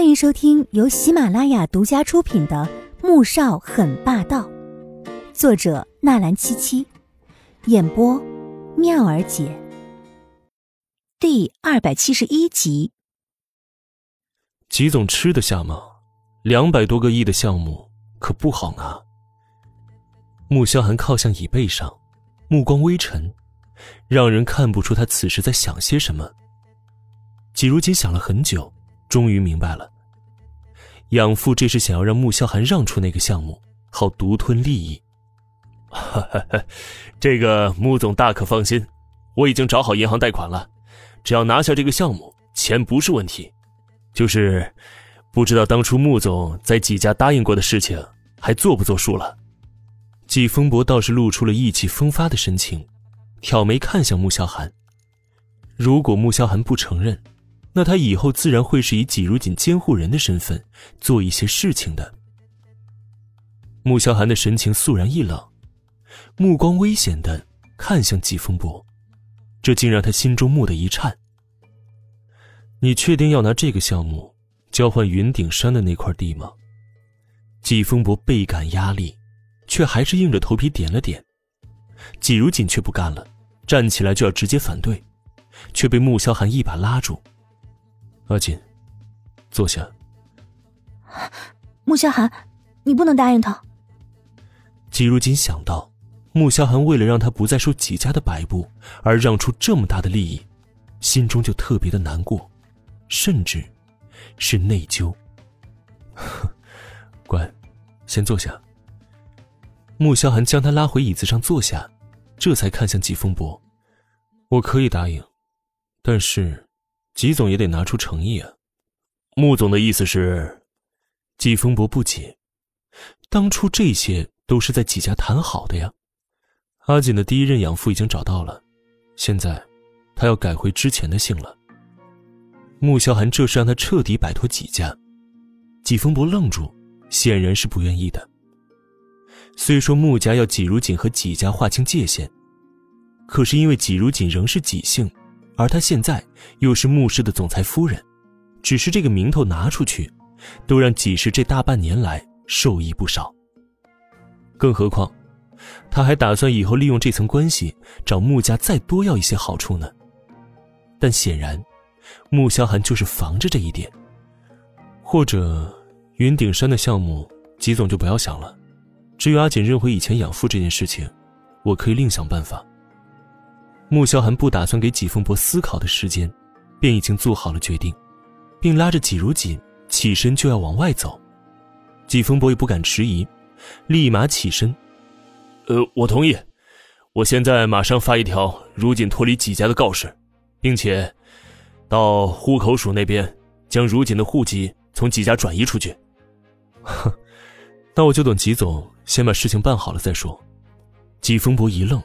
欢迎收听由喜马拉雅独家出品的《穆少很霸道》，作者纳兰七七，演播妙儿姐。第二百七十一集。吉总吃得下吗？两百多个亿的项目可不好拿。穆萧寒靠向椅背上，目光微沉，让人看不出他此时在想些什么。季如锦想了很久。终于明白了，养父这是想要让穆萧寒让出那个项目，好独吞利益。这个穆总大可放心，我已经找好银行贷款了，只要拿下这个项目，钱不是问题。就是不知道当初穆总在几家答应过的事情，还做不做数了？季风伯倒是露出了意气风发的神情，挑眉看向穆萧寒。如果穆萧寒不承认，那他以后自然会是以季如锦监护人的身份做一些事情的。穆萧寒的神情肃然一冷，目光危险的看向季风波，这竟让他心中蓦地一颤。你确定要拿这个项目交换云顶山的那块地吗？季风伯倍感压力，却还是硬着头皮点了点。季如锦却不干了，站起来就要直接反对，却被穆萧寒一把拉住。阿锦，坐下。穆萧寒，你不能答应他。季如锦想到，穆萧寒为了让他不再受季家的摆布而让出这么大的利益，心中就特别的难过，甚至是内疚。乖，先坐下。穆萧寒将他拉回椅子上坐下，这才看向季风伯：“我可以答应，但是……”季总也得拿出诚意啊！穆总的意思是，季风伯不解，当初这些都是在季家谈好的呀。阿锦的第一任养父已经找到了，现在他要改回之前的姓了。穆萧寒这是让他彻底摆脱季家。季风伯愣住，显然是不愿意的。虽说穆家要季如锦和季家划清界限，可是因为季如锦仍是季姓。而他现在又是穆氏的总裁夫人，只是这个名头拿出去，都让纪氏这大半年来受益不少。更何况，他还打算以后利用这层关系找穆家再多要一些好处呢。但显然，穆萧寒就是防着这一点。或者，云顶山的项目，吉总就不要想了。至于阿锦认回以前养父这件事情，我可以另想办法。穆萧寒不打算给纪风伯思考的时间，便已经做好了决定，并拉着纪如锦起身就要往外走。纪风伯也不敢迟疑，立马起身：“呃，我同意，我现在马上发一条如锦脱离纪家的告示，并且到户口署那边将如锦的户籍从纪家转移出去。”哼，那我就等纪总先把事情办好了再说。纪风伯一愣。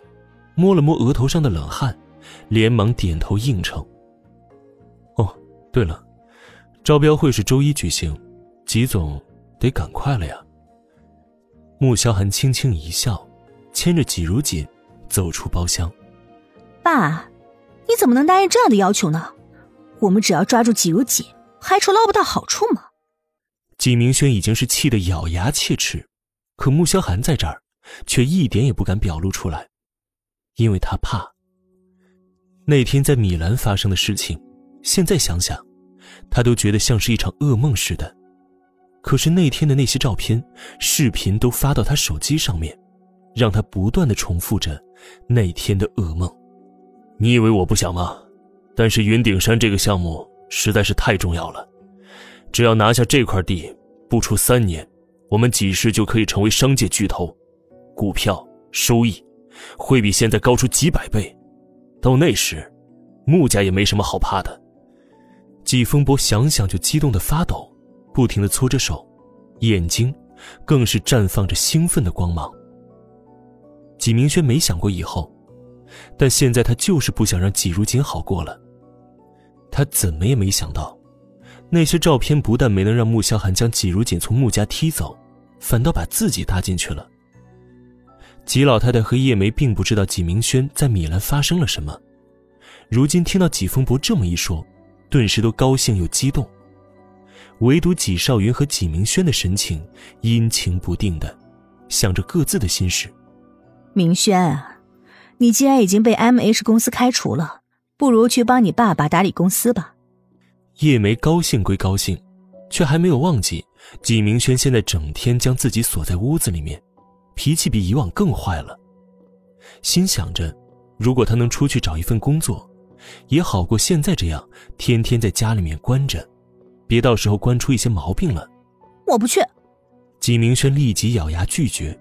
摸了摸额头上的冷汗，连忙点头应承。哦，对了，招标会是周一举行，吉总得赶快了呀。穆萧寒轻轻一笑，牵着纪如锦走出包厢。爸，你怎么能答应这样的要求呢？我们只要抓住纪如锦，还愁捞不到好处吗？纪明轩已经是气得咬牙切齿，可穆萧寒在这儿，却一点也不敢表露出来。因为他怕那天在米兰发生的事情，现在想想，他都觉得像是一场噩梦似的。可是那天的那些照片、视频都发到他手机上面，让他不断的重复着那天的噩梦。你以为我不想吗？但是云顶山这个项目实在是太重要了，只要拿下这块地，不出三年，我们几世就可以成为商界巨头，股票收益。会比现在高出几百倍，到那时，穆家也没什么好怕的。季风波想想就激动的发抖，不停的搓着手，眼睛更是绽放着兴奋的光芒。季明轩没想过以后，但现在他就是不想让季如锦好过了。他怎么也没想到，那些照片不但没能让穆萧寒将季如锦从穆家踢走，反倒把自己搭进去了。吉老太太和叶梅并不知道纪明轩在米兰发生了什么，如今听到纪风伯这么一说，顿时都高兴又激动。唯独纪少云和纪明轩的神情阴晴不定的，想着各自的心事。明轩啊，你既然已经被 M H 公司开除了，不如去帮你爸爸打理公司吧。叶梅高兴归高兴，却还没有忘记纪明轩现在整天将自己锁在屋子里面，脾气比以往更坏了。心想着，如果他能出去找一份工作，也好过现在这样天天在家里面关着，别到时候关出一些毛病了。我不去。纪明轩立即咬牙拒绝。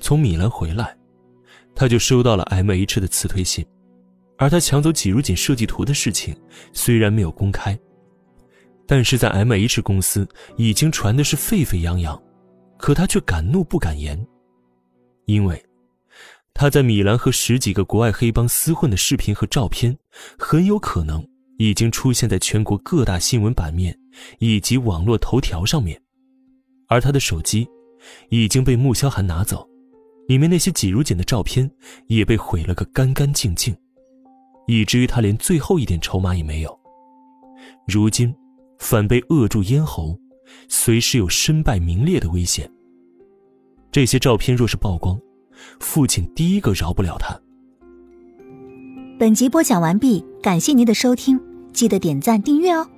从米兰回来，他就收到了 M H 的辞退信。而他抢走季如锦设计图的事情，虽然没有公开，但是在 M H 公司已经传的是沸沸扬扬，可他却敢怒不敢言，因为他在米兰和十几个国外黑帮厮混的视频和照片，很有可能已经出现在全国各大新闻版面以及网络头条上面，而他的手机已经被穆萧寒拿走，里面那些挤如锦的照片也被毁了个干干净净。以至于他连最后一点筹码也没有，如今反被扼住咽喉，随时有身败名裂的危险。这些照片若是曝光，父亲第一个饶不了他。本集播讲完毕，感谢您的收听，记得点赞订阅哦。